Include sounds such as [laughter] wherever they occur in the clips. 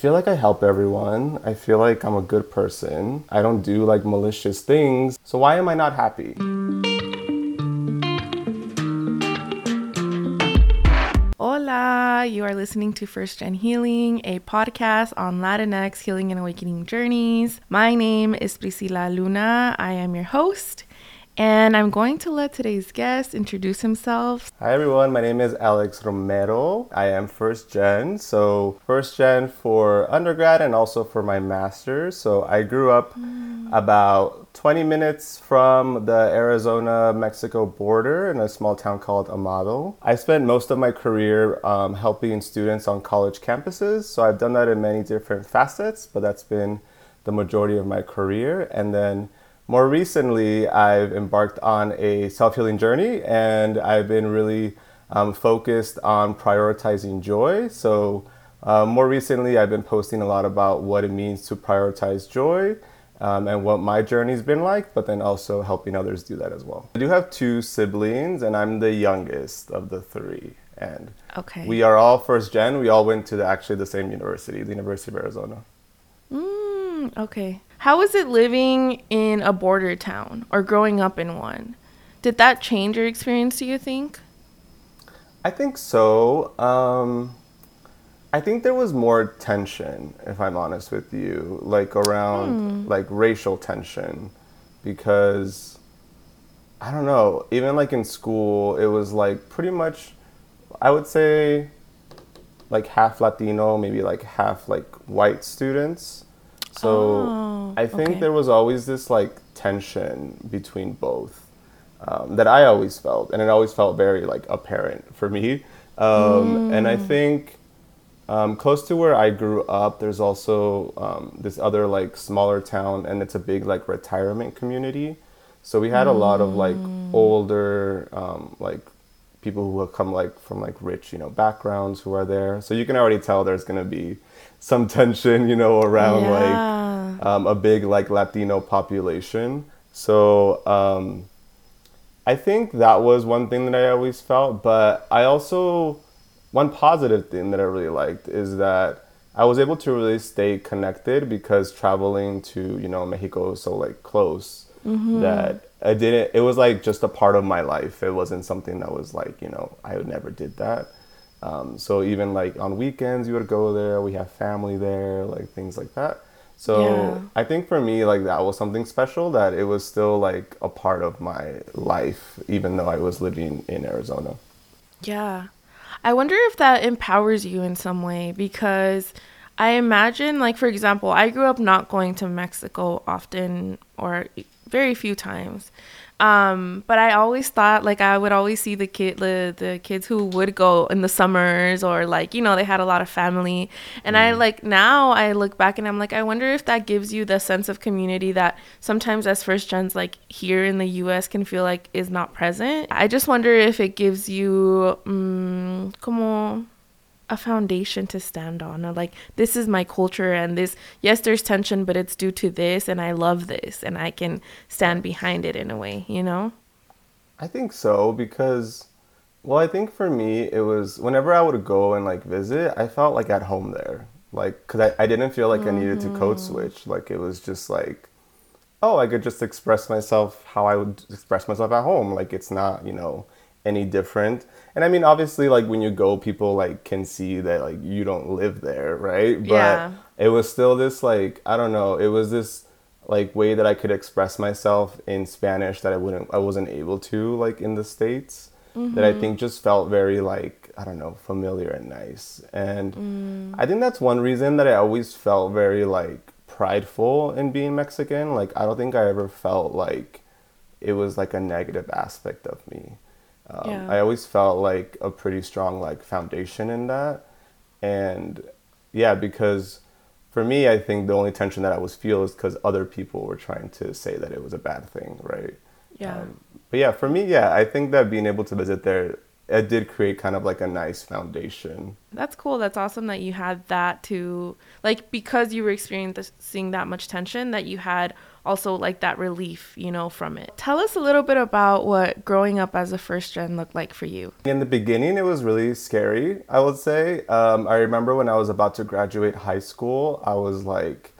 I feel like I help everyone. I feel like I'm a good person. I don't do like malicious things. So why am I not happy? Hola, you are listening to First Gen Healing, a podcast on Latinx healing and awakening journeys. My name is Priscilla Luna. I am your host. And I'm going to let today's guest introduce himself. Hi everyone, my name is Alex Romero. I am first gen, so first gen for undergrad and also for my master's. So I grew up mm. about 20 minutes from the Arizona Mexico border in a small town called Amado. I spent most of my career um, helping students on college campuses, so I've done that in many different facets, but that's been the majority of my career. And then more recently, I've embarked on a self healing journey and I've been really um, focused on prioritizing joy. So, uh, more recently, I've been posting a lot about what it means to prioritize joy um, and what my journey's been like, but then also helping others do that as well. I do have two siblings, and I'm the youngest of the three. And okay. we are all first gen. We all went to the, actually the same university, the University of Arizona. Mm, okay. How was it living in a border town or growing up in one? Did that change your experience, do you think? I think so. Um, I think there was more tension, if I'm honest with you, like around hmm. like racial tension, because I don't know, even like in school, it was like pretty much, I would say, like half Latino, maybe like half like white students. So oh, I think okay. there was always this like tension between both um, that I always felt, and it always felt very like apparent for me. Um, mm. And I mm. think um, close to where I grew up, there's also um, this other like smaller town, and it's a big like retirement community. So we had mm. a lot of like mm. older um, like people who have come like from like rich you know backgrounds who are there. So you can already tell there's gonna be some tension, you know, around yeah. like um, a big like Latino population. So um, I think that was one thing that I always felt. But I also one positive thing that I really liked is that I was able to really stay connected because traveling to you know Mexico was so like close mm-hmm. that I didn't. It was like just a part of my life. It wasn't something that was like you know I never did that. Um, so even like on weekends, you would go there. We have family there, like things like that. So yeah. I think for me, like that was something special that it was still like a part of my life, even though I was living in Arizona. Yeah. I wonder if that empowers you in some way because I imagine, like, for example, I grew up not going to Mexico often or very few times. Um, but I always thought like I would always see the kid the, the kids who would go in the summers or like you know they had a lot of family and mm. I like now I look back and I'm like I wonder if that gives you the sense of community that sometimes as first gens like here in the US can feel like is not present. I just wonder if it gives you um, como a foundation to stand on or like this is my culture and this yes there's tension but it's due to this and i love this and i can stand behind it in a way you know? I think so because well i think for me it was whenever i would go and like visit i felt like at home there. Like because I, I didn't feel like mm-hmm. i needed to code mm-hmm. switch. Like it was just like oh i could just express myself how i would express myself at home. Like it's not you know any different and I mean, obviously, like when you go, people like can see that like you don't live there, right? But yeah. it was still this like I don't know. It was this like way that I could express myself in Spanish that I wouldn't, I wasn't able to like in the states. Mm-hmm. That I mm-hmm. think just felt very like I don't know familiar and nice, and mm. I think that's one reason that I always felt very like prideful in being Mexican. Like I don't think I ever felt like it was like a negative aspect of me. Um, yeah. I always felt like a pretty strong like foundation in that, and yeah, because for me, I think the only tension that I was feel is because other people were trying to say that it was a bad thing, right? Yeah. Um, but yeah, for me, yeah, I think that being able to visit there it did create kind of like a nice foundation. That's cool. That's awesome that you had that to like because you were experiencing that much tension that you had also like that relief, you know, from it. Tell us a little bit about what growing up as a first gen looked like for you. In the beginning, it was really scary, I would say. Um, I remember when I was about to graduate high school, I was like,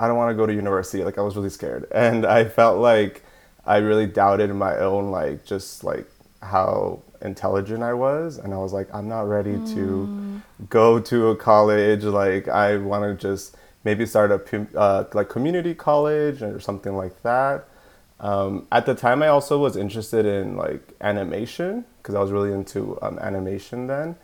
I don't want to go to university. Like, I was really scared. [laughs] And I felt like I really doubted my own, like, just like how intelligent I was. And I was like, I'm not ready mm. to go to a college. Like, I want to just maybe start a uh, like community college or something like that. Um, at the time, I also was interested in like animation because I was really into um, animation then.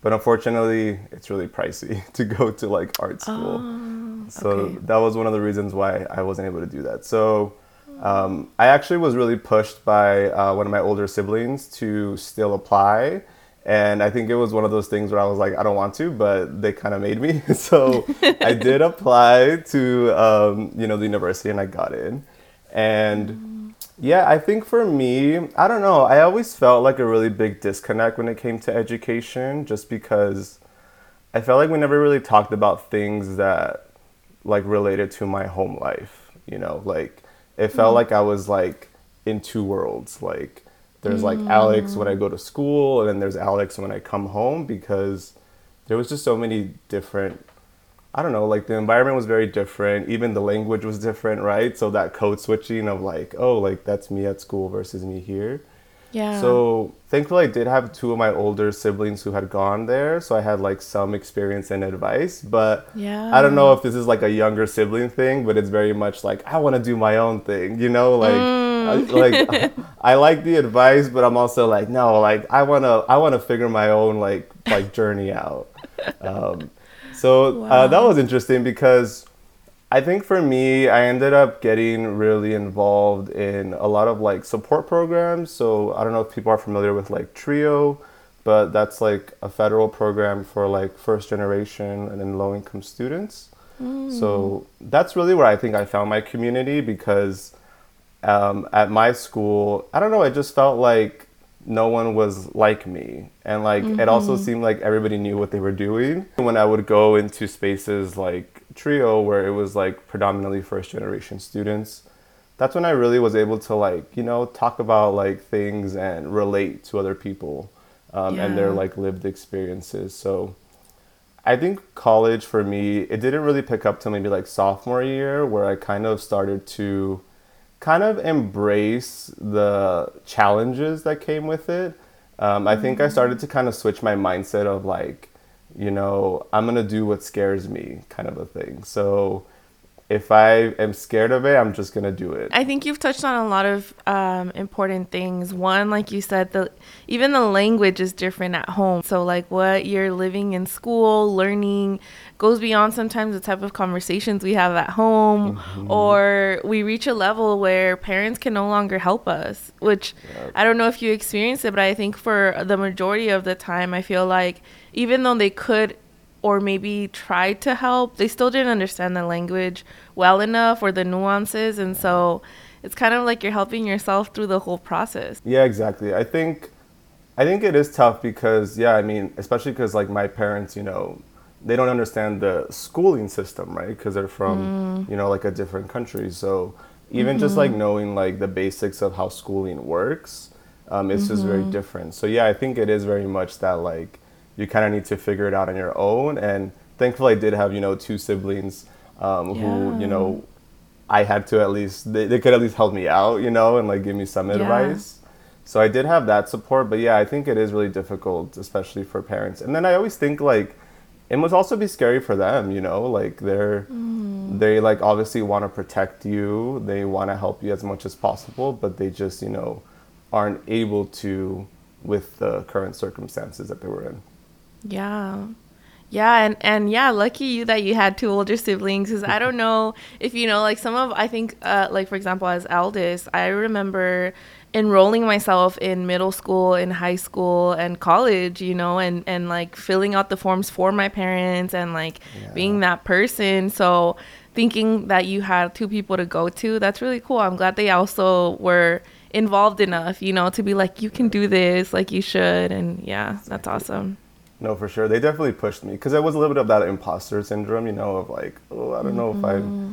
But unfortunately, it's really pricey [laughs] to go to like art school. Oh, so okay. that was one of the reasons why I wasn't able to do that. So um, I actually was really pushed by uh, one of my older siblings to still apply and I think it was one of those things where I was like, I don't want to, but they kind of made me. [laughs] so I [laughs] did apply to, um, you know, the university and I got in. And yeah, I think for me, I don't know, I always felt like a really big disconnect when it came to education just because I felt like we never really talked about things that like related to my home life, you know, like it felt mm-hmm. like I was like in two worlds, like there's like mm. Alex when I go to school, and then there's Alex when I come home because there was just so many different. I don't know, like the environment was very different. Even the language was different, right? So that code switching of like, oh, like that's me at school versus me here. Yeah. So thankfully, I did have two of my older siblings who had gone there, so I had like some experience and advice. But yeah. I don't know if this is like a younger sibling thing, but it's very much like I want to do my own thing, you know, like. Mm I, like [laughs] I like the advice, but I'm also like, no, like I wanna I wanna figure my own like like journey out. Um, so wow. uh, that was interesting because I think for me, I ended up getting really involved in a lot of like support programs. So I don't know if people are familiar with like TRIO, but that's like a federal program for like first generation and then low income students. Mm. So that's really where I think I found my community because um, at my school, I don't know, it just felt like no one was like me. And like mm-hmm. it also mm-hmm. seemed like everybody knew what they were doing. When I would go into spaces like Trio where it was like predominantly first generation students, that's when I really was able to like, you know, talk about like things and relate to other people um, yeah. and their like lived experiences. So I think college for me, it didn't really pick up till maybe like sophomore year where I kind of started to kind of embrace the challenges that came with it. Um, I think I mm-hmm. started to kind of switch my mindset of like, you know, I'm gonna do what scares me, kind of a thing. So if I am scared of it, I'm just gonna do it. I think you've touched on a lot of um, important things. One, like you said, the even the language is different at home. So like what you're living in school, learning goes beyond sometimes the type of conversations we have at home, mm-hmm. or we reach a level where parents can no longer help us. Which yep. I don't know if you experience it, but I think for the majority of the time, I feel like even though they could or maybe tried to help, they still didn't understand the language well enough or the nuances. And so it's kind of like you're helping yourself through the whole process. Yeah, exactly. I think I think it is tough because yeah, I mean, especially cuz like my parents, you know, they don't understand the schooling system, right? Because they're from, mm. you know, like a different country. So even mm-hmm. just like mm-hmm. knowing like the basics of how schooling works, um, it's mm-hmm. just very mm-hmm. different. So yeah, I think it is very much that like you kind of need to figure it out on your own. And thankfully, I did have you know two siblings um, yeah. who you know I had to at least they, they could at least help me out, you know, and like give me some yeah. advice. So I did have that support, but yeah, I think it is really difficult, especially for parents. And then I always think like it must also be scary for them, you know, like they're mm. they like obviously want to protect you, they want to help you as much as possible, but they just you know aren't able to with the current circumstances that they were in. Yeah. Yeah, and and yeah, lucky you that you had two older siblings cuz I don't [laughs] know if you know like some of I think uh like for example as eldest, I remember enrolling myself in middle school in high school and college you know and and like filling out the forms for my parents and like yeah. being that person so thinking that you had two people to go to that's really cool i'm glad they also were involved enough, you know, to be like, you can do this, like you should. And yeah, that's awesome. No, for sure. They definitely pushed me because it was a little bit of that imposter syndrome, you know, of like, oh, I don't know if I'm Mm-hmm.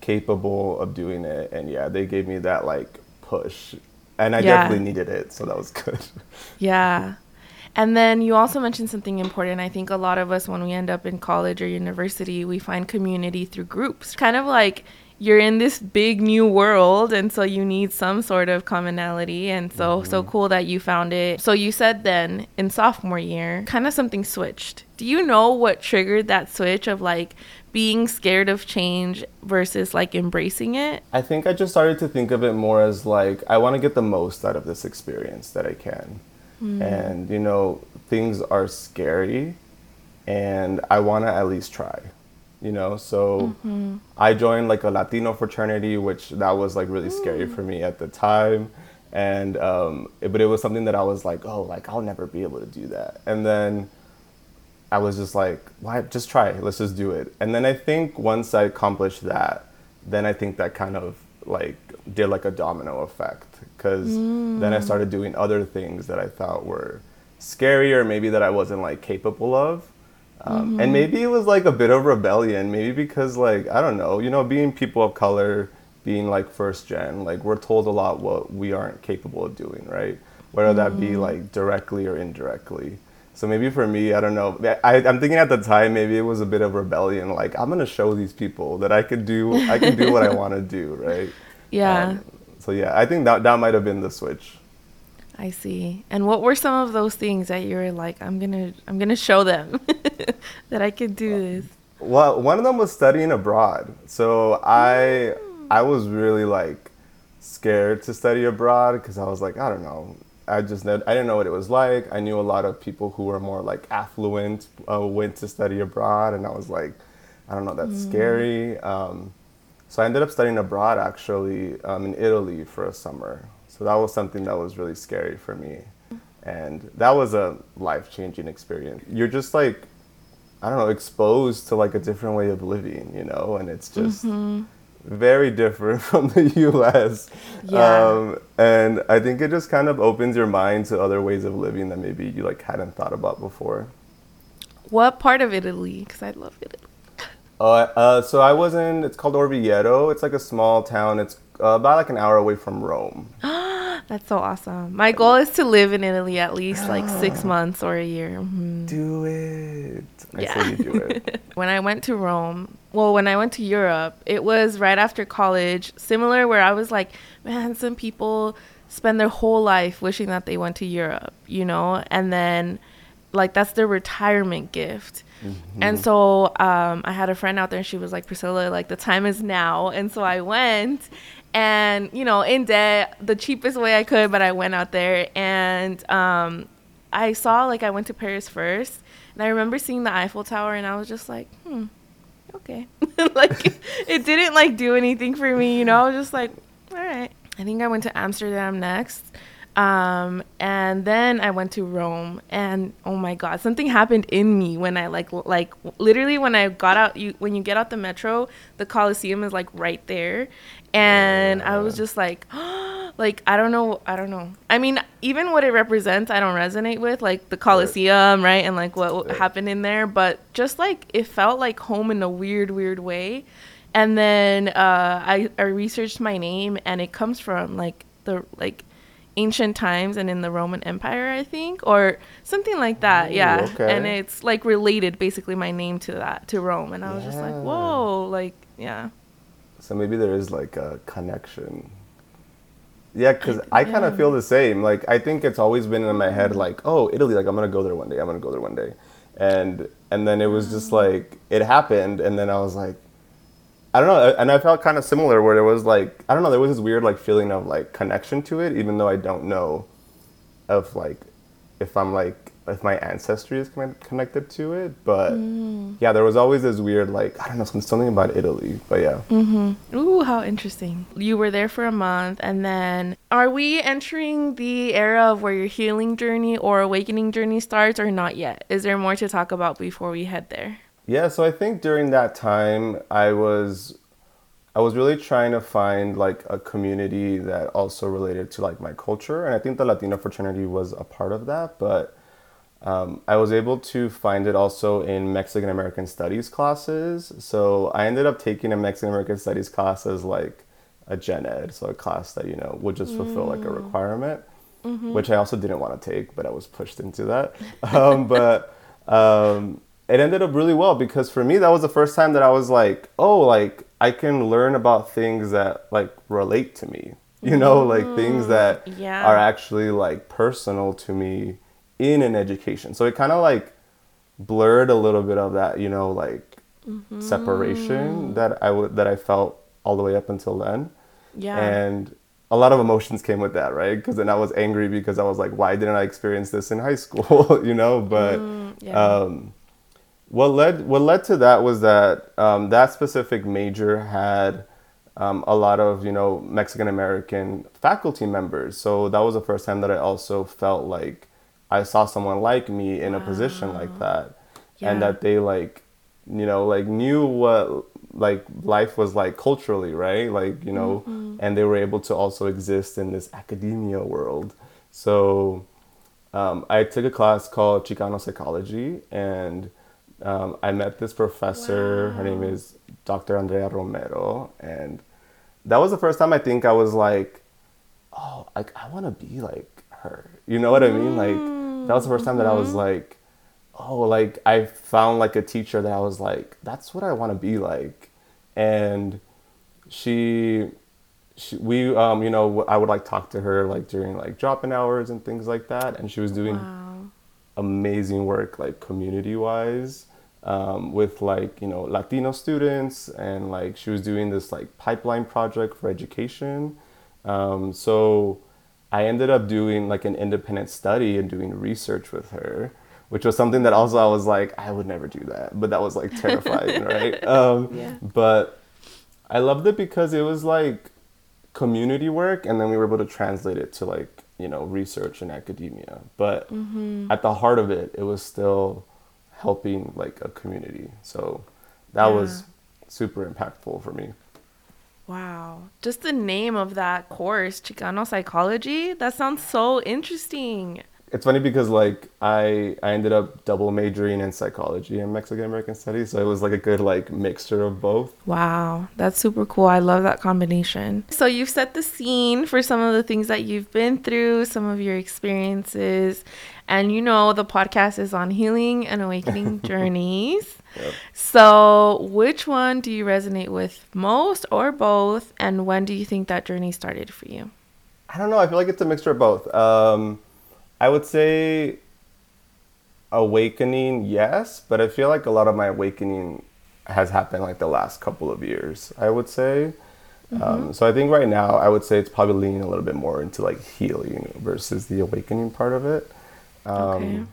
capable of doing it. And yeah, they gave me that like push. And I Yeah. definitely needed it. So that was good. [laughs] Yeah. And then you also mentioned something important. I think a lot of us, when we end up in college or university, we find community through groups. Kind of like you're in this big new world, and so you need some sort of commonality. And so, mm-hmm. so cool that you found it. So you said then in sophomore year, kind of something switched. Do you know what triggered that switch of like being scared of change versus like embracing it? I think I just started to think of it more as like, I want to get the most out of this experience that I can. Mm. And, you know, things are scary and I want to at least try, you know? So I joined like a Latino fraternity, which that was like really scary for me at the time. And, um, it, but it was something that I was like, oh, like I'll never be able to do that. And then I was just like, why? Just try. Let's just do it. And then I think once I accomplished that, then I think that kind of like did like a domino effect because then I started doing other things that I thought were scary or maybe that I wasn't like capable of. Um, And maybe it was like a bit of rebellion, maybe because like I don't know, you know, being people of color, being like first gen, like we're told a lot what we aren't capable of doing, right? Whether that be like directly or indirectly. So maybe for me, I don't know. I, I'm thinking at the time maybe it was a bit of rebellion. Like I'm gonna show these people that I could do. I can do what I want to do, right? [laughs] Yeah. Um, so yeah, I think that that might have been the switch. I see. And what were some of those things that you were like, I'm gonna, I'm gonna show them [laughs] that I could do this? Well, one of them was studying abroad. So I I was really like scared to study abroad because I was like, I don't know. I just I didn't know what it was like. I knew a lot of people who were more like affluent uh, went to study abroad, and I was like, I don't know, that's scary. Um, so I ended up studying abroad actually um, in Italy for a summer. So that was something that was really scary for me, and that was a life changing experience. You're just like I don't know, exposed to like a different way of living, you know, and it's just very different [laughs] from the US. Yeah. Um, and I think it just kind of opens your mind to other ways of living that maybe you like hadn't thought about before. What part of Italy? Because I love Italy. Uh, uh, so I was in, it's called Orvieto. It's like a small town. It's uh, about like an hour away from Rome. [gasps] That's so awesome. My goal is to live in Italy at least like [gasps] six months or a year. Mhm. Do it. I Yeah. say you do it. [laughs] when I went to Rome, well, when I went to Europe, it was right after college, similar where I was like, man, some people spend their whole life wishing that they went to Europe, you know, and then like that's their retirement gift. And so um, I had a friend out there, and she was like, Priscilla, like the time is now. And so I went, and you know, in debt, the cheapest way I could, but I went out there, and um, I saw like I went to Paris first, and I remember seeing the Eiffel Tower, and I was just like, hmm, okay, [laughs] like it didn't like do anything for me, you know. I was just like, all right. I think I went to Amsterdam next. Um, and then I went to Rome and oh my god, something happened in me when I like like literally when I got out you when you get out the metro, the Colosseum is like right there. And I was just like [gasps] like I don't know, I don't know. I mean, even what it represents, I don't resonate with like the Colosseum, right? And like what Right. happened in there, but just like it felt like home in a weird weird way. And then uh, I, I researched my name, and it comes from like the like ancient times and in the Roman Empire, I think, or something like that. Ooh, yeah, okay. and it's like related, basically, my name to that to Rome, and I was just like, whoa, like yeah, So maybe there is like a connection. Yeah, because I, kind yeah. of feel the same. Like I think it's always been in my mm-hmm. head, like, oh, Italy, like I'm gonna go there one day. I'm gonna go there one day, and and then it was just mm. like it happened, and then I was like, I don't know, and I felt kind of similar where there was like I don't know, there was this weird like feeling of like connection to it, even though I don't know of like if I'm like if my ancestry is connected to it, but yeah, there was always this weird like I don't know something about Italy, but yeah. Mm-hmm. Ooh, how interesting. You were there for a month, and then are we entering the era of where your healing journey or awakening journey starts, or not yet? Is there more to talk about before we head there? Yeah, so I think during that time I was I was really trying to find like a community that also related to like my culture, and I think the Latino fraternity was a part of that. But um, I was able to find it also in Mexican American Studies classes. So I ended up taking a Mexican American Studies class as like a gen ed, so a class that you know would just fulfill like a requirement, which I also didn't want to take, but I was pushed into that. [laughs] Um, but um, it ended up really well because for me that was the first time that I was like, oh, like I can learn about things that like relate to me, you know, like things that yeah. are actually like personal to me in an education. So it kind of like blurred a little bit of that, you know, like separation that I would that I felt all the way up until then. Yeah. And a lot of emotions came with that, right? Because then I was angry because I was like, why didn't I experience this in high [laughs] school? you know, but Mm, yeah. um, what led what led to that was that um, that specific major had um, a lot of you know Mexican American faculty members. So that was the first time that I also felt like I saw someone like me in a position like that, Yeah. and that they like you know like knew what like life was like culturally right? Like you know and they were able to also exist in this academia world. So um, I took a class called Chicano Psychology, and um, I met this professor. Her name is Dr. Andrea Romero, and that was the first time I think I was like, "Oh, like I want to be like her." You know what I mean? Like that was the first time that I was like, "Oh, like I found like a teacher that I was like, that's what I want to be like," and she she, we um you know I would like talk to her like during like drop-in hours and things like that and she was doing wow. amazing work like community wise um, with like you know Latino students and like she was doing this like pipeline project for education. Um, so I ended up doing like an independent study and doing research with her which was something that also I was like I would never do that but that was like terrifying [laughs] right? Um, Yeah. but I loved it because it was like community work and then we were able to translate it to like you know research and academia. But at the heart of it it was still helping like a community so that was super impactful for me Wow. Just the name of that course, Chicano Psychology, that sounds so interesting. It's funny because like I I ended up double majoring in psychology and Mexican American studies so it was like a good like mixture of both Wow, that's super cool. I love that combination. So, you've set the scene for some of the things that you've been through, some of your experiences, and you know, the podcast is on healing and awakening [laughs] journeys. Yep. So, which one do you resonate with most or both? And when do you think that journey started for you? I don't know. I feel like it's a mixture of both. Um, I would say awakening, yes, but I feel like a lot of my awakening has happened like the last couple of years. I would say. Um, so I think right now I would say it's probably leaning a little bit more into like healing versus the awakening part of it. Um, Okay.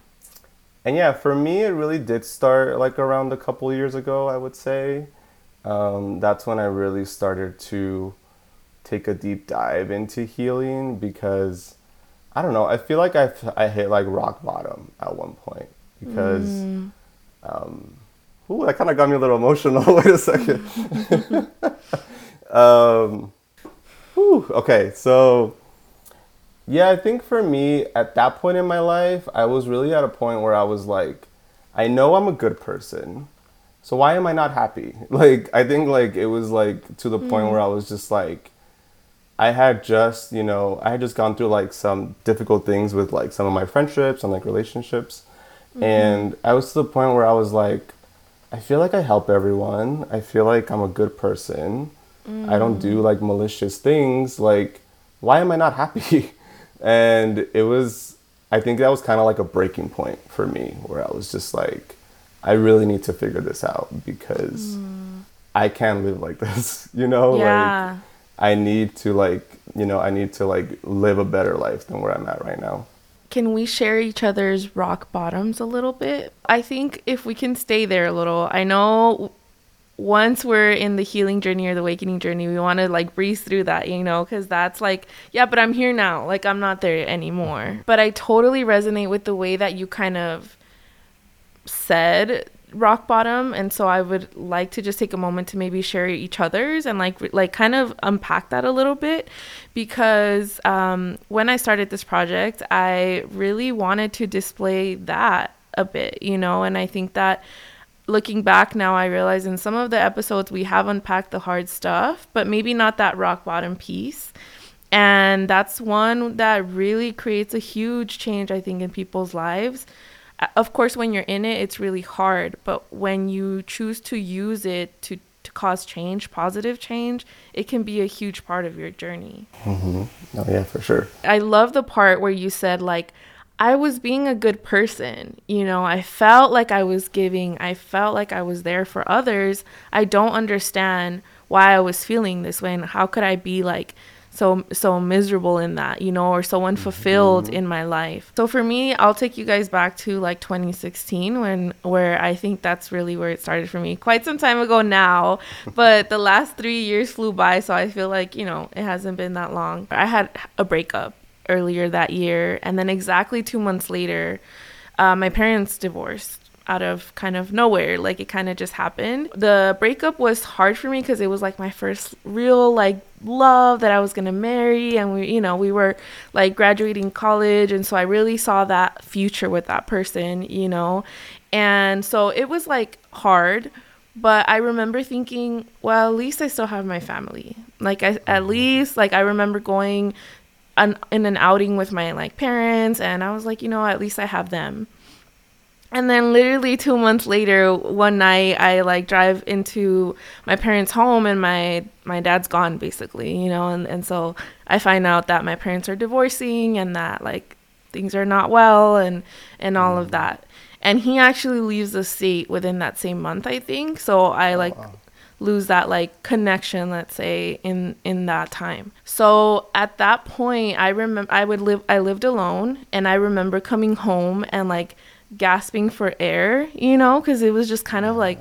And yeah, for me, it really did start like around a couple years ago. I would say um, that's when I really started to take a deep dive into healing because I don't know. I feel like I I hit like rock bottom at one point because um, ooh, that kind of got me a little emotional. [laughs] Wait a second. [laughs] um, whew, okay, so yeah, I think for me at that point in my life, I was really at a point where I was like, I know I'm a good person. So why am I not happy? [laughs] Like I think like it was like to the point where I was just like I had just, you know, I had just gone through like some difficult things with like some of my friendships and like relationships. Mm-hmm. And I was to the point where I was like, I feel like I help everyone. I feel like I'm a good person. I don't do mm. like malicious things. Like, why am I not happy? [laughs] and it was, I think that was kind of like a breaking point for me where I was just like, I really need to figure this out because mm. I can't live like [laughs] this, you know? Like, Yeah. I need to like, you know, I need to like live a better life than where I'm at right now. Can we share each other's rock bottoms a little bit? I think if we can stay there a little, I know once we're in the healing journey or the awakening journey, we want to like breeze through that, you know, because that's like, yeah, but I'm here now. Like, I'm not there anymore. But I totally resonate with the way that you kind of said rock bottom and so I would like to just take a moment to maybe share each other's and like like kind of unpack that a little bit because um, when I started this project I really wanted to display that a bit you know and I think that looking back now I realize in some of the episodes we have unpacked the hard stuff but maybe not that rock bottom piece. And that's one that really creates a huge change I think in people's lives of course when you're in it it's really hard but when you choose to use it to to cause change positive change it can be a huge part of your journey. Mm-hmm. oh yeah for sure. I love the part where you said like i was being a good person you know i felt like i was giving i felt like i was there for others. I don't understand why i was feeling this way and how could i be like so so miserable in that you know or so unfulfilled mm-hmm. in my life. So for me i'll take you guys back to like 2016 when where i think that's really where it started for me quite some time ago now. [laughs] But the last three years flew by so i feel like you know it hasn't been that long. I had a breakup earlier that year and then exactly two months later uh, my parents divorced out of kind of nowhere. Like it kind of just happened. The breakup was hard for me because it was like my first real like love that I was gonna marry, and we, you know, we were like graduating college, and so I really saw that future with that person, you know, and so it was like hard. But I remember thinking, well, at least I still have my family. Like I, at mm-hmm. least like I remember going an, in an outing with my like parents, and I was like, you know, at least I have them and then literally two months later one night i like drive into my parents home and my my dad's gone basically you know and, and so i find out that my parents are divorcing and that like things are not well and and all of mm. that and he actually leaves the state within that same month i think so i oh, like wow. lose that like connection let's say in in that time so at that point i remember i would live i lived alone and i remember coming home and like gasping for air, you know, because it was just kind of like,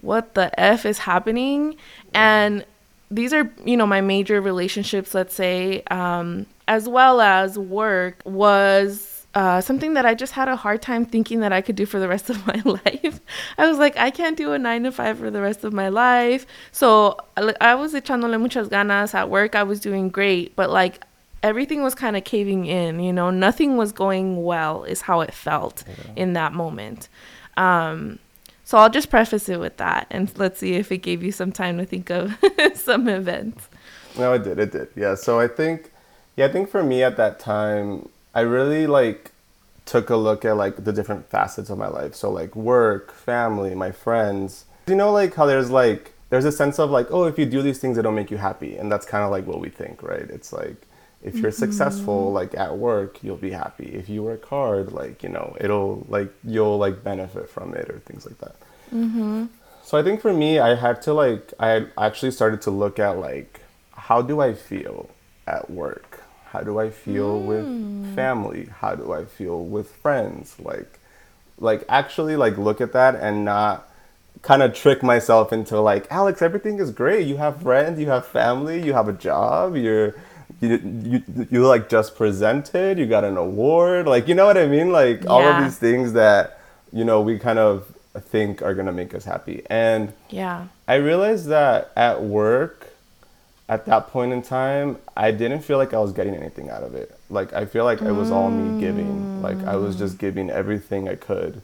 what the F is happening? And these are, you know, my major relationships, let's say, um, as well as work, was uh, something that I just had a hard time thinking that I could do for the rest [laughs] of my life. I was like, I can't do a nine to five for the rest of my life. So I was echándole muchas ganas at work. I was doing great, but like everything was kind of caving in, you know, nothing was going well, is how it felt yeah. in that moment. Um, so I'll just preface it with that and let's see if it gave you some time to think of [laughs] some events. No, it did. It did. Yeah. So I think, yeah, I think for me at that time, I really like took a look at like the different facets of my life. So like work, family, my friends. You know, like how there's like, there's a sense of like, oh, if you do these things, it'll make you happy. And that's kind of like what we think, right? It's like, if you're mm-hmm. successful like at work you'll be happy if you work hard like you know it'll like you'll like benefit from it or things like that mm-hmm. so i think for me i had to like i actually started to look at like how do i feel at work how do i feel mm. with family how do i feel with friends like like actually like look at that and not kind of trick myself into like alex everything is great you have friends you have family you have a job you're you, you you like just presented you got an award like you know what i mean? Like yeah. all of these things that you know we kind of think are gonna make us happy. And yeah. I realized that at work at that point in time i didn't feel like i was getting anything out of it. Like i feel like it was all me giving. Like i was just giving everything i could.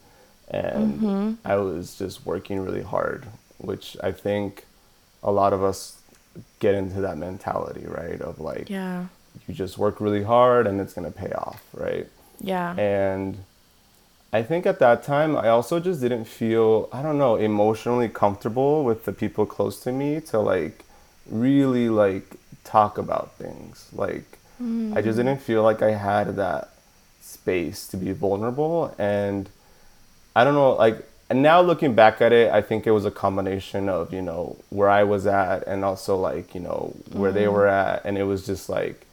And mm-hmm. i was just working really hard which i think a lot of us get into that mentality, right? Of like, yeah, you just work really hard and it's gonna pay off, right? Yeah. And I think at that time, I also just didn't feel, I don't know, emotionally comfortable with the people close to me to like really like talk about things. Like, mm. I just mm. didn't feel like I had that space to be vulnerable. And I don't know, like, and now looking back at it, I think it was a combination of you know where I was at and also like you know where mm. they were at, and it was just like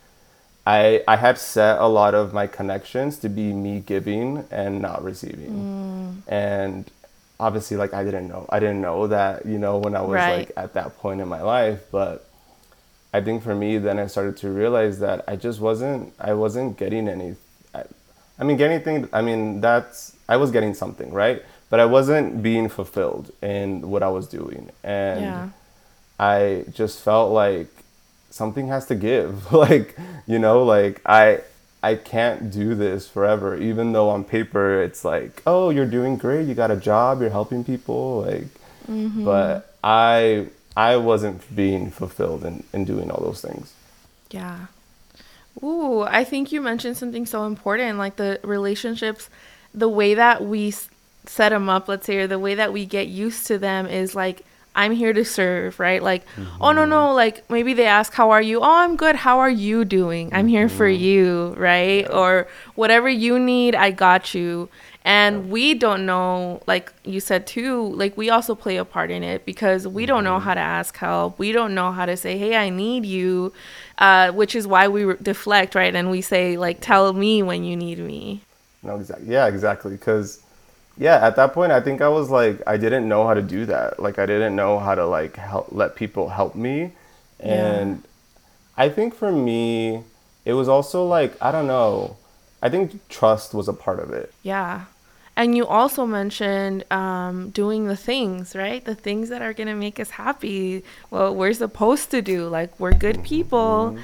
I I had set a lot of my connections to be me giving and not receiving, mm. and obviously like I didn't know I didn't know that you know when I was right. like at that point in my life, but I think for me then I started to realize that I just wasn't I wasn't getting any. I, I mean, getting anything. I mean, that's I was getting something right but I wasn't being fulfilled in what I was doing, and Yeah. I just felt like something has to give. [laughs] like, you know, like I I can't do this forever even though on paper it's like, "Oh, you're doing great. You got a job, you're helping people." Like mm-hmm. but I I wasn't being fulfilled in, in doing all those things. Yeah. Ooh, I think you mentioned something so important, like the relationships, the way that we set them up, let's say, or the way that we get used to them is like, I'm here to serve, right? Like, oh no, no, mm-hmm. like maybe they ask, How are you? Oh, I'm good. How are you doing? I'm here for mm-hmm. you, right? Or whatever you need, I got you. And we don't know, like you said too, like we also play a part in it because we don't know mm-hmm. how to ask help. We don't know how to say, hey, I need you, uh, which is why we re- deflect, right? And we say, like, tell me when you need me. No, exactly. Yeah, exactly. Because, yeah, at that point, I think I was like, I didn't know how to do that. Like, I didn't know how to like help let people help me, and I think for me, it was also like I don't know. I think trust was a part of it. Yeah. And you also mentioned um, doing the things, right? The things that are going to make us happy. Well, we're supposed to do. Like, we're good people.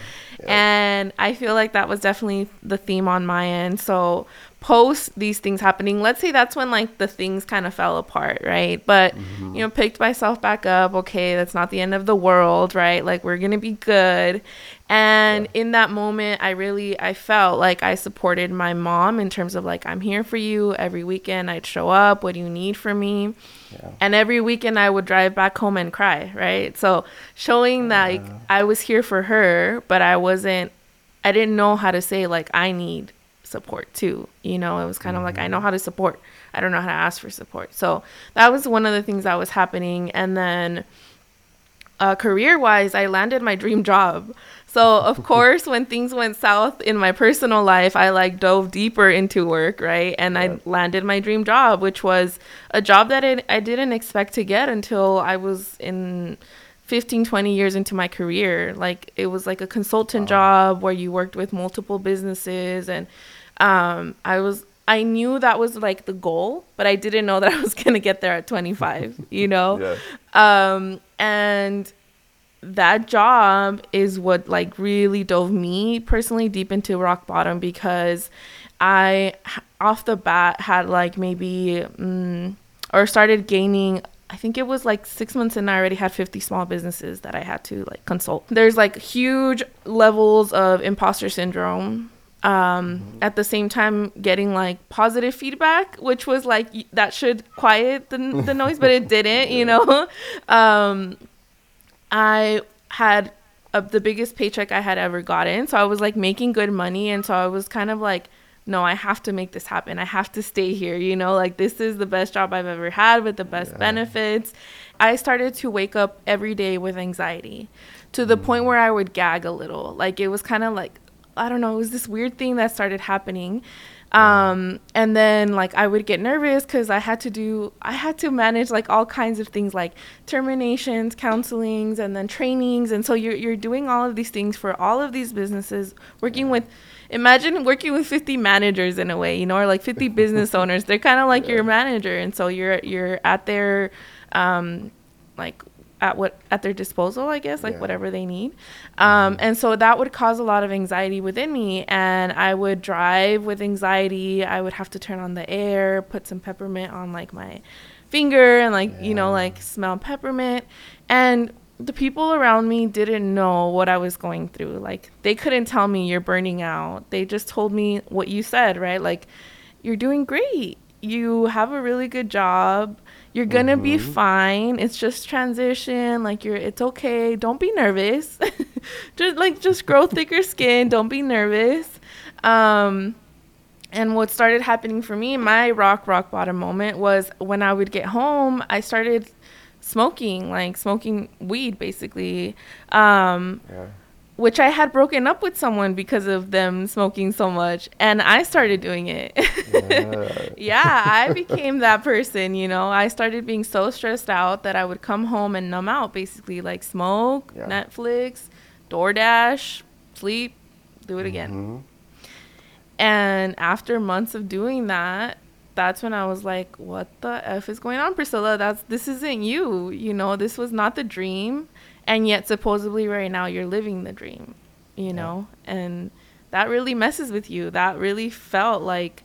And I feel like that was definitely the theme on my end. So, post these things happening, let's say that's when like the things kind of fell apart, right? But, mm-hmm. you know, picked myself back up. Okay, that's not the end of the world, right? Like, we're to be good. And in that moment, I really I felt like I supported my mom in terms of like I'm here for you every weekend. I'd show up. What do you need from me? Yeah. And every weekend I would drive back home and cry, right? So showing that like, I was here for her, but I wasn't I didn't know how to say like I need support too. You know, it was kind of like I know how to support. I don't know how to ask for support. So that was one of the things that was happening and then uh, career wise, I landed my dream job. So, of [laughs] course, when things went south in my personal life, I like dove deeper into work, right? And I landed my dream job, which was a job that I, I didn't expect to get until I was in 15, 20 years into my career. Like, it was like a consultant job where you worked with multiple businesses. And um, I was, I knew that was like the goal, but I didn't know [laughs] that I was to get there at 25, you know? [laughs] Yeah. um and that job is what like really dove me personally deep into rock bottom because I off the bat had like maybe mm, or started gaining I think it was like six months in. I already had 50 small businesses that I had to like consult. There's like huge levels of imposter syndrome. Um, at the same time, getting like positive feedback, which was like that should quiet the, the noise, but it [laughs] didn't, you know. [laughs] Um, I had a, the biggest paycheck I had ever gotten. So I was like making good money. And so I was kind of like, no, I have to make this happen. I have to stay here. You know, like this is the best job I've ever had with the best benefits. I started to wake up every day with anxiety to the point where I would gag a little. Like it was kind of like, I don't know, it was this weird thing that started happening. Um, and then like I would get nervous because I had to do, I had to manage like all kinds of things like terminations, counselings, and then trainings. And so you're, you're doing all of these things for all of these businesses, working with, imagine working with 50 managers in a way, you know, or like 50 business [laughs] owners. They're kind of like your manager. And so you're, you're at their, um, like at what at their disposal i guess like Yeah. whatever they need. Um, and so that would cause a lot of anxiety within me and i would drive with anxiety. I would have to turn on the air put some peppermint on like my finger and like you know like smell peppermint. And the people around me didn't know what i was going through. Like they couldn't tell me you're burning out. They just told me what you said right? Like you're doing great. You have a really good job you're gonna be fine. It's just transition. Like you're it's okay. Don't be nervous. [laughs] Just like just grow [laughs] thicker skin. Don't be nervous. Um and what started happening for me my rock rock bottom moment was when i would get home i started smoking like smoking weed basically. Um Yeah. Which I had broken up with someone because of them smoking so much, and I started doing it. [laughs] Yeah. yeah, I became that person, you know. I started being so stressed out that I would come home and numb out, basically, like smoke, Yeah. Netflix, DoorDash, sleep, do it again. Mhm. And after months of doing that, that's when I was like, what the F is going on, Priscilla? That's this isn't you. You know, this was not the dream. And yet supposedly right now you're living the dream, you yeah. know? And that really messes with you. That really felt like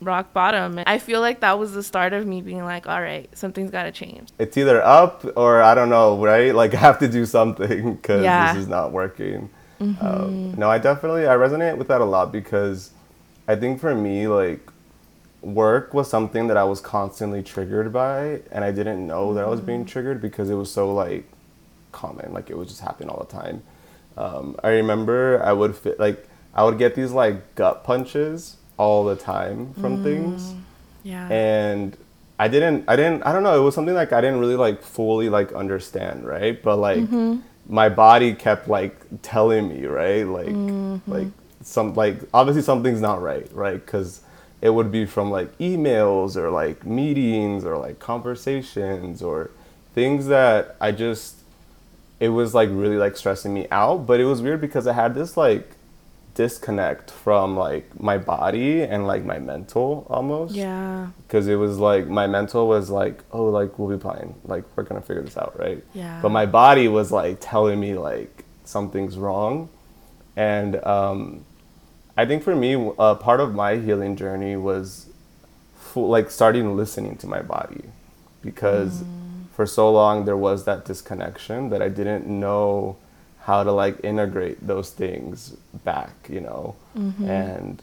rock bottom. And I feel like that was the start of me being like, all right, something's got to change. It's either up or I don't know, right? [laughs] Like I have to do something because yeah. this is not working. Mm-hmm. Um, no, I definitely I resonate with that a lot because I think for me, like work was something that I was constantly triggered by, and I didn't know mm-hmm. that I was being mm-hmm. triggered because it was so like common, like it was just happening all the time. Um, I remember I would fit like I would get these like gut punches all the time from mm, things. Yeah. And I didn't I didn't I don't know, it was something like I didn't really like fully like understand, right? But like mm-hmm. my body kept like telling me, right? Like mm-hmm. like some like obviously something's not right, right? Cuz it would be from like emails or like meetings or like conversations or things that I just it was like really like stressing me out, but it was weird because I had this like disconnect from like my body and like my mental almost. Yeah. Because it was like my mental was like, oh, like we'll be fine, like we're gonna figure this out, right? Yeah. But my body was like telling me like something's wrong, and um, I think for me, uh, part of my healing journey was full, like starting listening to my body, because mm. For so long there was that disconnection that I didn't know how to like integrate those things back, you know, mm-hmm. and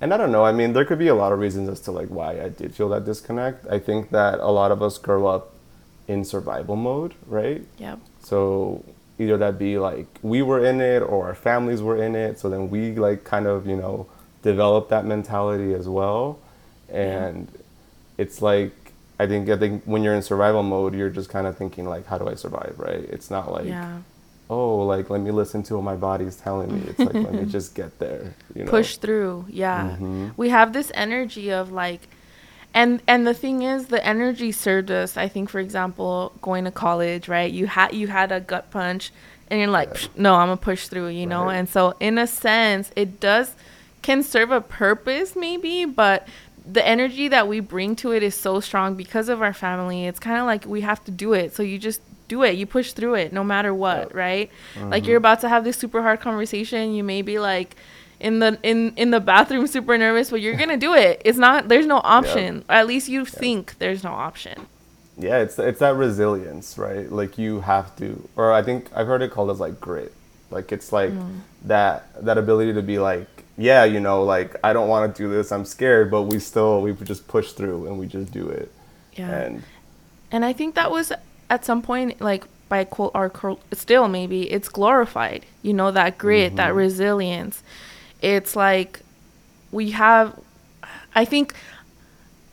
and I don't know. I mean, there could be a lot of reasons as to like why I did feel that disconnect. I think that a lot of us grow up in survival mode, right? Yeah. So either that be like we were in it or our families were in it, so then we like kind of you know develop that mentality as well, and yeah. it's like I think I think when you're in survival mode, you're just kind of thinking like, how do I survive, right? It's not like yeah oh, like let me listen to what my body's telling me. It's like let me [laughs] just get there. You know? Push through. Yeah. Mm-hmm. We have this energy of like and and the thing is the energy served us, I think for example, going to college, right? You had you had a gut punch and you're like, yeah. no, I'm gonna push through, you know? And so in a sense it does can serve a purpose maybe, but the energy that we bring to it is so strong because of our family. It's kind of like we have to do it. So you just do it. You push through it no matter what, right? Mm-hmm. Like you're about to have this super hard conversation. You may be like in the in in the bathroom super nervous, but you're [laughs] gonna do it. It's not. There's no option. At least you think there's no option. Yeah, it's it's that resilience, right? Like you have to, or I think I've heard it called as like grit. Like it's like mm. that that ability to be like, yeah, you know, like I don't want to do this. I'm scared, but we still we just push through and we just do it. Yeah. And and I think that was at some point, like by quote or still maybe it's glorified. You know that grit, mm-hmm. that resilience. It's like we have. I think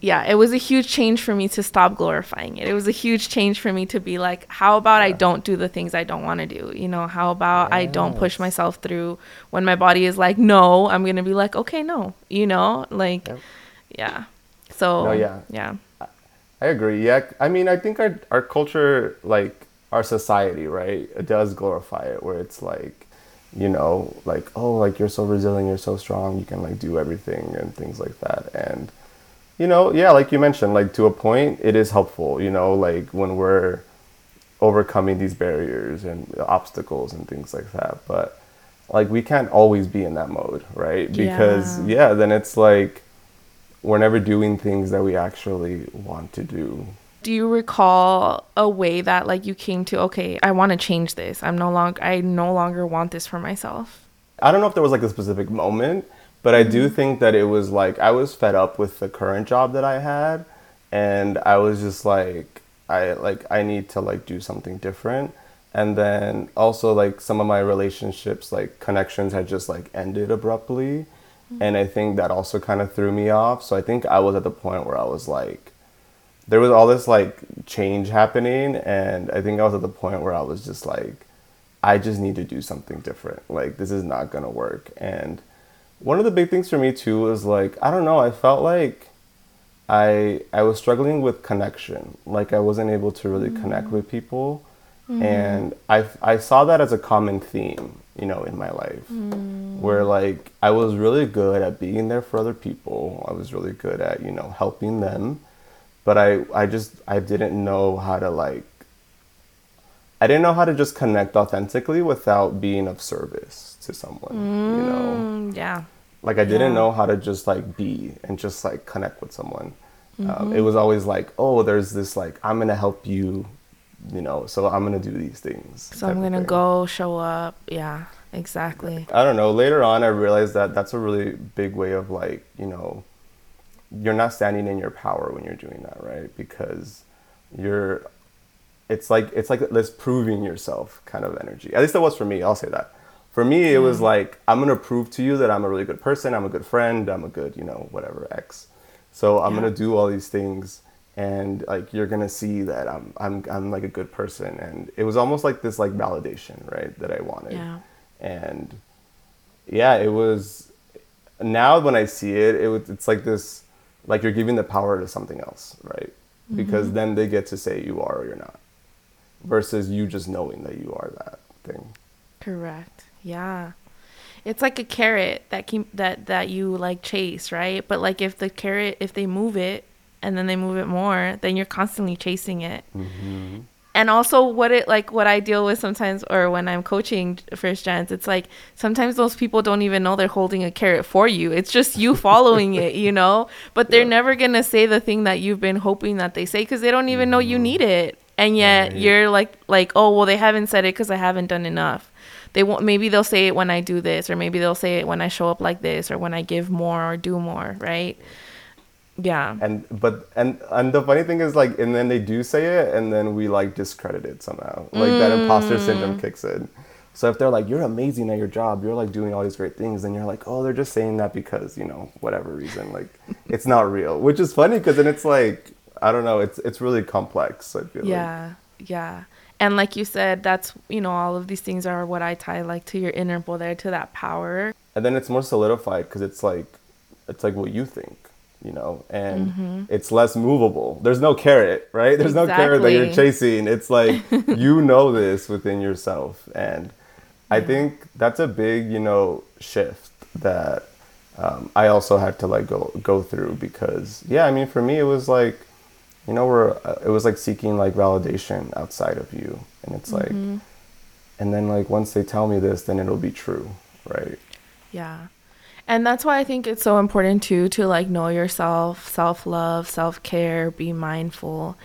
yeah, it was a huge change for me to stop glorifying it. It was a huge change for me to be like, how about. I don't do the things I don't want to do? You know, how about yes. I don't push myself through when my body is like, no, I'm going to be like, okay, no, you know, like, yep. yeah. So, no, yeah. Yeah. I agree. Yeah, I mean, I think our our culture, like our society, right, it does glorify it, where it's like, you know, like oh, like you're so resilient, you're so strong, you can like do everything and things like that, and you know, yeah, like you mentioned, like to a point, it is helpful, you know, like when we're overcoming these barriers and obstacles and things like that, but like we can't always be in that mode, right? Because yeah, yeah then it's like we're never doing things that we actually want to do. Do you recall a way that like you came to okay, I want to change this. I'm no longer I no longer want this for myself. I don't know if there was like a specific moment, but I do mm-hmm. think that it was like I was fed up with the current job that I had and I was just like I like I need to like do something different. And then also like some of my relationships like connections had just like ended abruptly and I think that also kind of threw me off. So I think I was at the point where I was like, there was all this like change happening, and I think I was at the point where I was just like, I just need to do something different. Like this is not gonna work. And one of the big things for me too was like, I don't know, I felt like I I was struggling with connection. Like I wasn't able to really mm-hmm. connect with people. And I, I saw that as a common theme, you know, in my life, where like I was really good at being there for other people. I was really good at, you know, helping them. But I, I just, I didn't know how to like, I didn't know how to just connect authentically without being of service to someone, you know? Mm, yeah. Like I didn't Yeah. know how to just like be and just like connect with someone. Um, it was always like, oh, there's this like I'm gonna help you, you know, so I'm gonna do these things. So I'm gonna go show up. Yeah, exactly. I don't know. Later on, I realized that that's a really big way of like, you know, you're not standing in your power when you're doing that, right? Because you're, it's like it's like this proving yourself kind of energy. At least it was for me. I'll say that. For me, it was mm. like I'm gonna prove to you that I'm a really good person. I'm a good friend. I'm a good, you know, whatever X. So I'm Yeah. gonna do all these things, and like you're gonna see that I'm I'm I'm like a good person. And it was almost like this like validation, right? That I wanted Yeah. and yeah it was now when i see it, it was, it's like this like you're giving the power to something else right because mm-hmm. then they get to say you are or you're not versus you just knowing that you are that Correct. Yeah. It's like a carrot that keep that that you like chase, right? But like if the carrot if they move it and then they move it more, then you're constantly chasing it. Mm-hmm. And also what it like what I deal with sometimes or when I'm coaching first gens, it's like sometimes those people don't even know they're holding a carrot for you. It's just you [laughs] following it, you know? But they're Yeah. never going to say the thing that you've been hoping that they say cuz they don't even know you mm-hmm. need it. And yet Right. you're like like, "Oh, well they haven't said it cuz I haven't done enough." They won't maybe they'll say it when I do this or maybe they'll say it when I show up like this or when I give more or do more, right? Yeah. and but and and the funny thing is like and then they do say it and then we like discredit it somehow. Like that imposter mm. syndrome kicks in. So if they're like you're amazing at your job. You're like doing all these great things then you're like oh they're just saying that because you know whatever reason like [laughs] it's not real. Which is funny because then it's like i don't know it's it's really complex i feel like. Yeah, yeah. And like you said, that's you know all of these things are what I tie like to your inner there to that power. and then it's more solidified because it's like it's like what you think you know? And it's less movable. There's no carrot right? There's no carrot that you're chasing. It's like [laughs] you know this within yourself. And i think that's a big you know shift that um, i also had to like go go through because yeah i mean for me it was like you know we're uh, it was like seeking like validation outside of you and it's like and then like once they tell me this then it'll be true right Yeah. And that's why I think it's so important too to like know yourself, self-love, self-care, be mindful.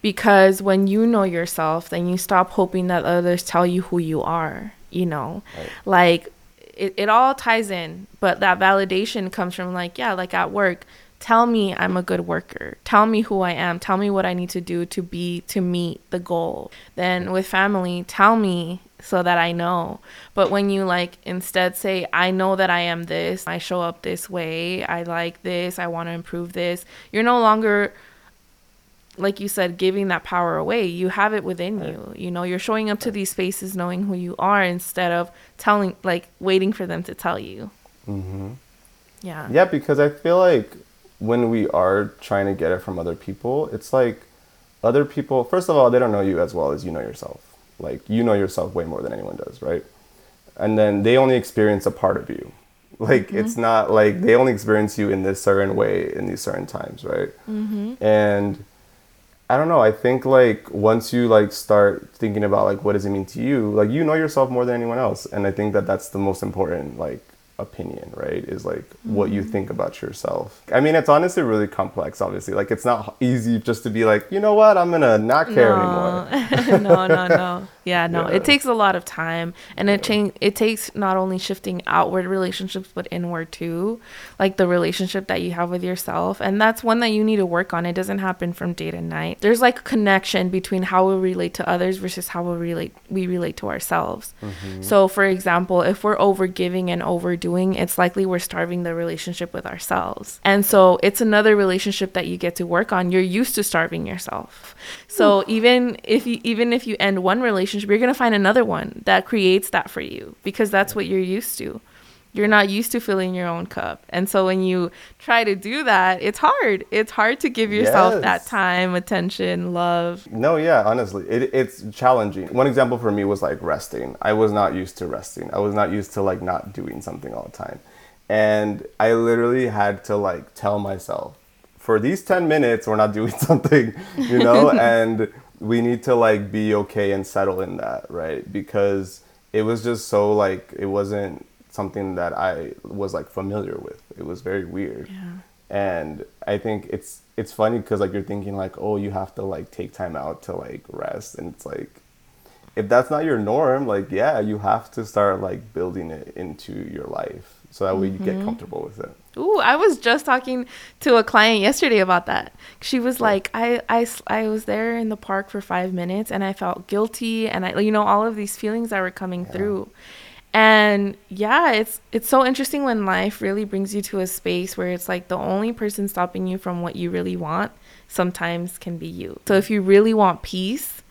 Because when you know yourself, then you stop hoping that others tell you who you are, you know. Right. Like it, it all ties in, but that validation comes from like, yeah, like at work, tell me I'm a good worker. Tell me who I am. Tell me what I need to do to be to meet the goal. Then with family, tell me so that I know. But when you like instead say, I know that I am this, I show up this way, I like this, I want to improve this, you're no longer like you said, giving that power away. You have it within you. You know, you're showing up to these spaces knowing who you are instead of telling, like, waiting for them to tell you. mm-hmm. Yeah. Yeah, because I feel like when we are trying to get it from other people, it's like other people, first of all, they don't know you as well as you know yourself. Like, you know yourself way more than anyone does, right? And then they only experience a part of you. [laughs] Like, it's not like they only experience you in this certain way in these certain times, right? Mm-hmm. And I don't know, I think like once you like start thinking about like what does it mean to you, like you know yourself more than anyone else. And I think that that's the most important like opinion, right? Is like what you mm-hmm. think about yourself. I mean, it's honestly really complex, obviously. Like, it's not easy just to be like, you know what, I'm gonna not care [laughs] anymore. no, no, no. Yeah, no. Yeah. It takes a lot of time, and it change. It takes not only shifting outward relationships, but inward too, like the relationship that you have with yourself, and that's one that you need to work on. It doesn't happen from day to night. There's like a connection between how we relate to others versus how we relate we relate to ourselves. Mm-hmm. So, for example, if we're overgiving and overdoing, it's likely we're starving the relationship with ourselves, and so it's another relationship that you get to work on. You're used to starving yourself. So hmm. even if you even if you end one relationship, you're gonna find another one that creates that for you because that's what you're used to. You're not used to filling your own cup. And so when you try to do that, it's hard. It's hard to give yourself yes. that time, attention, love. No, yeah, honestly, it, it's challenging. One example for me was like resting. I was not used to resting. I was not used to like not doing something all the time. And I literally had to like tell myself, for these 10 minutes, we're not [laughs] doing something, you know? [laughs] and we need to like be okay and settle in that, right? Because it was just so like, it wasn't something that I was like familiar with. It was very weird. Yeah. And I think it's it's funny because like you're thinking like, oh, you have to like take time out to like rest, and it's like, if that's not your norm, like yeah, you have to start like building it into your life so that way you get mm-hmm. comfortable with it. Ooh, I was just talking to a client yesterday about that. She was like, I, I, I was there in the park for five minutes and I felt guilty and I, you know, all of these feelings that were coming yeah. through and yeah it's it's so interesting when life really brings you to a space where it's like the only person stopping you from what you really want sometimes can be you so if you really want peace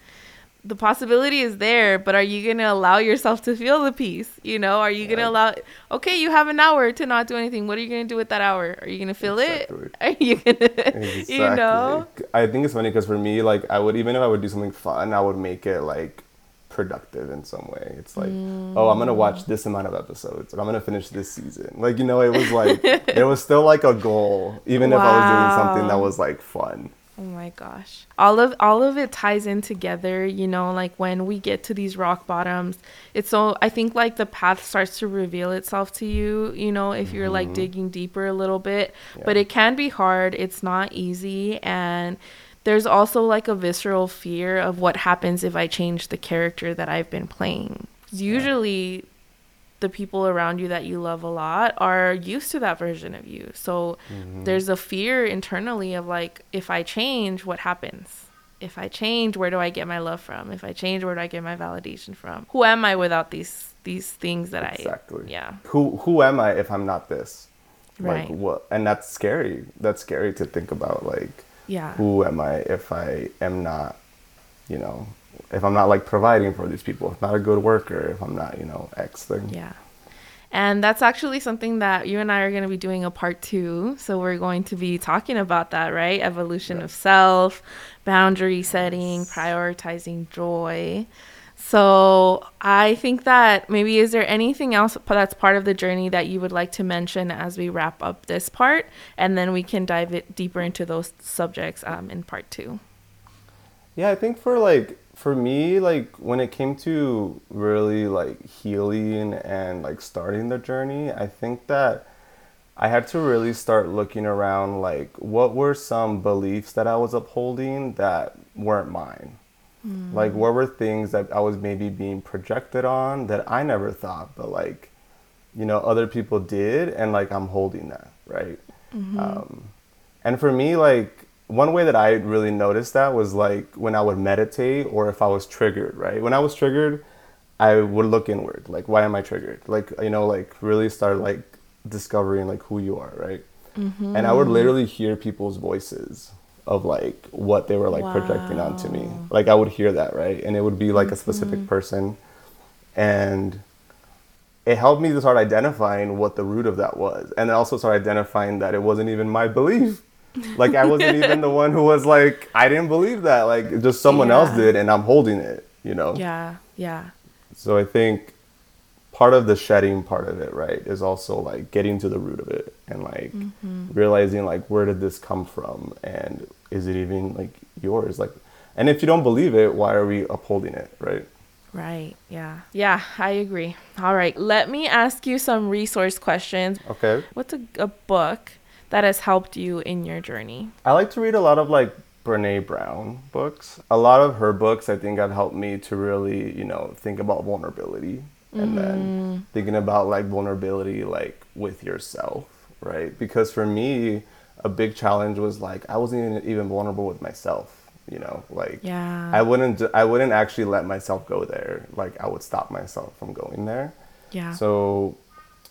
the possibility is there but are you going to allow yourself to feel the peace you know are you yeah. going to allow okay you have an hour to not do anything what are you going to do with that hour are you going to feel exactly. it [laughs] are you going to exactly. you know i think it's funny because for me like i would even if i would do something fun i would make it like productive in some way. It's like, mm. oh, I'm gonna watch this amount of episodes. I'm gonna finish this season. Like you know, it was like there was still like a goal, even wow. if I was doing something that was like fun. Oh my gosh. All of all of it ties in together, you know, like when we get to these rock bottoms, it's so I think like the path starts to reveal itself to you, you know, if you're mm-hmm. like digging deeper a little bit. Yeah. But it can be hard. It's not easy and there's also like a visceral fear of what happens if I change the character that I've been playing. Usually, the people around you that you love a lot are used to that version of you. So mm-hmm. there's a fear internally of like, if I change, what happens? If I change, where do I get my love from? If I change, where do I get my validation from? Who am I without these these things that exactly. I exactly? Yeah. Who who am I if I'm not this? Right. Like what? And that's scary. That's scary to think about. Like yeah who am i if i am not you know if i'm not like providing for these people if I'm not a good worker if i'm not you know x thing yeah and that's actually something that you and I are going to be doing a part two. So we're going to be talking about that, right? Evolution of self, boundary setting, prioritizing joy. So I think that maybe is there anything else that's part of the journey that you would like to mention as we wrap up this part, and then we can dive it deeper into those subjects um, in part two. Yeah, I think for like for me, like when it came to really like healing and like starting the journey, I think that I had to really start looking around like what were some beliefs that I was upholding that weren't mine Mm. Like, what were things that I was maybe being projected on that I never thought, but like, you know, other people did, and like I'm holding that, right? Mm-hmm. Um, and for me, like, one way that I really noticed that was like when I would meditate or if I was triggered, right? When I was triggered, I would look inward, like, why am I triggered? Like, you know, like really start like discovering like who you are, right? Mm-hmm. And I would literally hear people's voices of like what they were like wow. projecting onto me. Like I would hear that, right? And it would be like a specific mm-hmm. person and it helped me to start identifying what the root of that was and also start identifying that it wasn't even my belief [laughs] like i wasn't even the one who was like i didn't believe that like just someone yeah. else did and i'm holding it you know yeah yeah so i think part of the shedding part of it, right, is also like getting to the root of it and like mm-hmm. realizing like where did this come from and is it even like yours? Like, and if you don't believe it, why are we upholding it, right? Right. Yeah. Yeah, I agree. All right. Let me ask you some resource questions. Okay. What's a, a book that has helped you in your journey? I like to read a lot of like Brene Brown books. A lot of her books, I think, have helped me to really, you know, think about vulnerability and mm-hmm. then thinking about like vulnerability like with yourself right? Because for me a big challenge was like i wasn't even, even vulnerable with myself you know? Like yeah. I wouldn't i wouldn't actually let myself go there. Like i would stop myself from going there. Yeah. So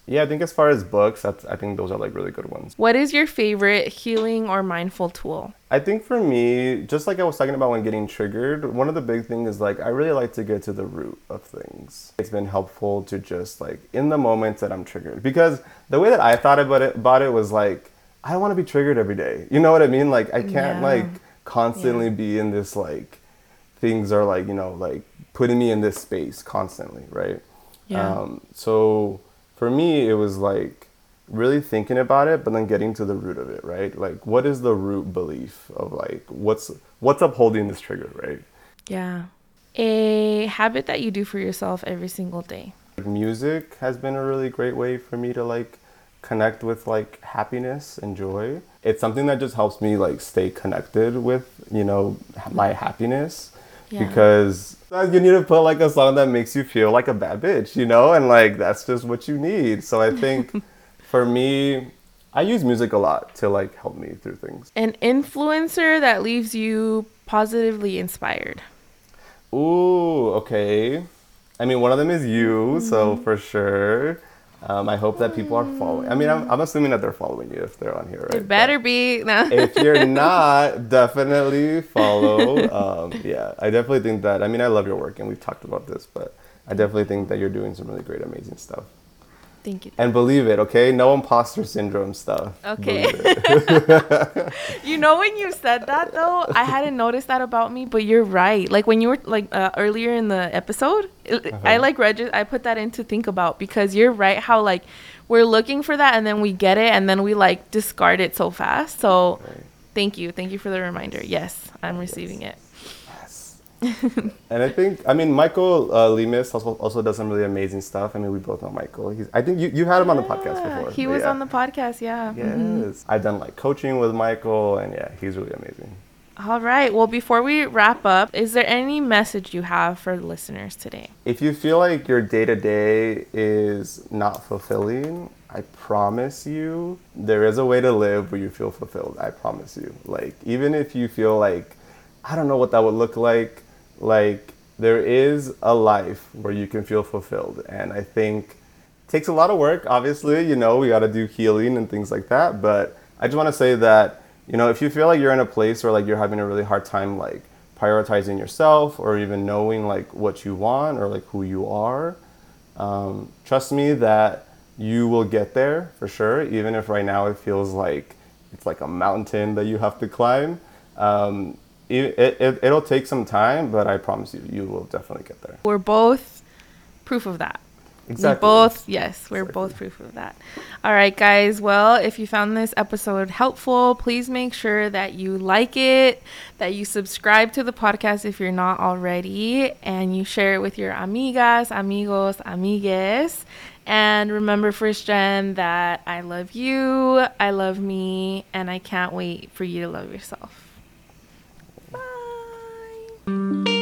Yeah, I think as far as books, that's I think those are like really good ones. What is your favorite healing or mindful tool? I think for me, just like I was talking about when getting triggered, one of the big things is like I really like to get to the root of things. It's been helpful to just like in the moments that I'm triggered because the way that I thought about it about it was like I don't want to be triggered every day. You know what I mean? Like I can't Yeah. like constantly Yeah. be in this like things are like, you know, like putting me in this space constantly, right? Yeah. Um, so for me, it was like really thinking about it, but then getting to the root of it, right? Like, what is the root belief of like what's what's upholding this trigger, right? Yeah. A habit that you do for yourself every single day. Music has been a really great way for me to like connect with like happiness and joy. It's something that just helps me like stay connected with you know my happiness Yeah. because you need to put like a song that makes you feel like a bad bitch, you know, and like that's just what you need. So I think [laughs] for me, I use music a lot to like help me through things. An influencer that leaves you positively inspired. Ooh, okay. I mean, one of them is you, so mm-hmm. for sure. Um, I hope that people are following. I mean, I'm, I'm assuming that they're following you if they're on here, right? It better be. No. If you're [laughs] not, definitely follow. Um, yeah, I definitely think that. I mean, I love your work, and we've talked about this, but I definitely think that you're doing some really great, amazing stuff. Thank you. And believe it, okay? No imposter syndrome stuff. Okay. [laughs] You know when you said that though, I hadn't noticed that about me, but you're right. Like when you were like uh, earlier in the episode, it- I Uh-huh. like regi- I put that in to think about because you're right how like we're looking for that and then we get it and then we like discard it so fast. So Right. thank you. Thank you for the reminder. Yes, I'm receiving it. [laughs] And I think, I mean, Michael uh, Lemus also, also does some really amazing stuff. I mean, we both know Michael. He's, I think you, you had him on the podcast before. He was yeah. on the podcast, yeah. Yes. Mhm. I've done like coaching with Michael, and yeah, he's really amazing. All right. Well, before we wrap up, is there any message you have for listeners today? If you feel like your day to day is not fulfilling, I promise you there is a way to live where you feel fulfilled. I promise you. Like, even if you feel like, I don't know what that would look like, like, there is a life where you can feel fulfilled. And I think it takes a lot of work, obviously, you know, we got to do healing and things like that. But I just want to say that, you know, if you feel like you're in a place where like you're having a really hard time, like, prioritizing yourself or even knowing like what you want or like who you are um, trust me that you will get there for sure even if right now it feels like it's like a mountain that you have to climb um, it, it, it'll take some time but i promise you you will definitely get there We're both proof of that. Exactly. We both, yes, we're Exactly. both proof of that. All right, guys. Well, if you found this episode helpful, please make sure that you like it, that you subscribe to the podcast if you're not already, and you share it with your amigas, amigos, amigues. And remember, First Gen, that I love you, I love me, and I can't wait for you to love yourself. Thank you.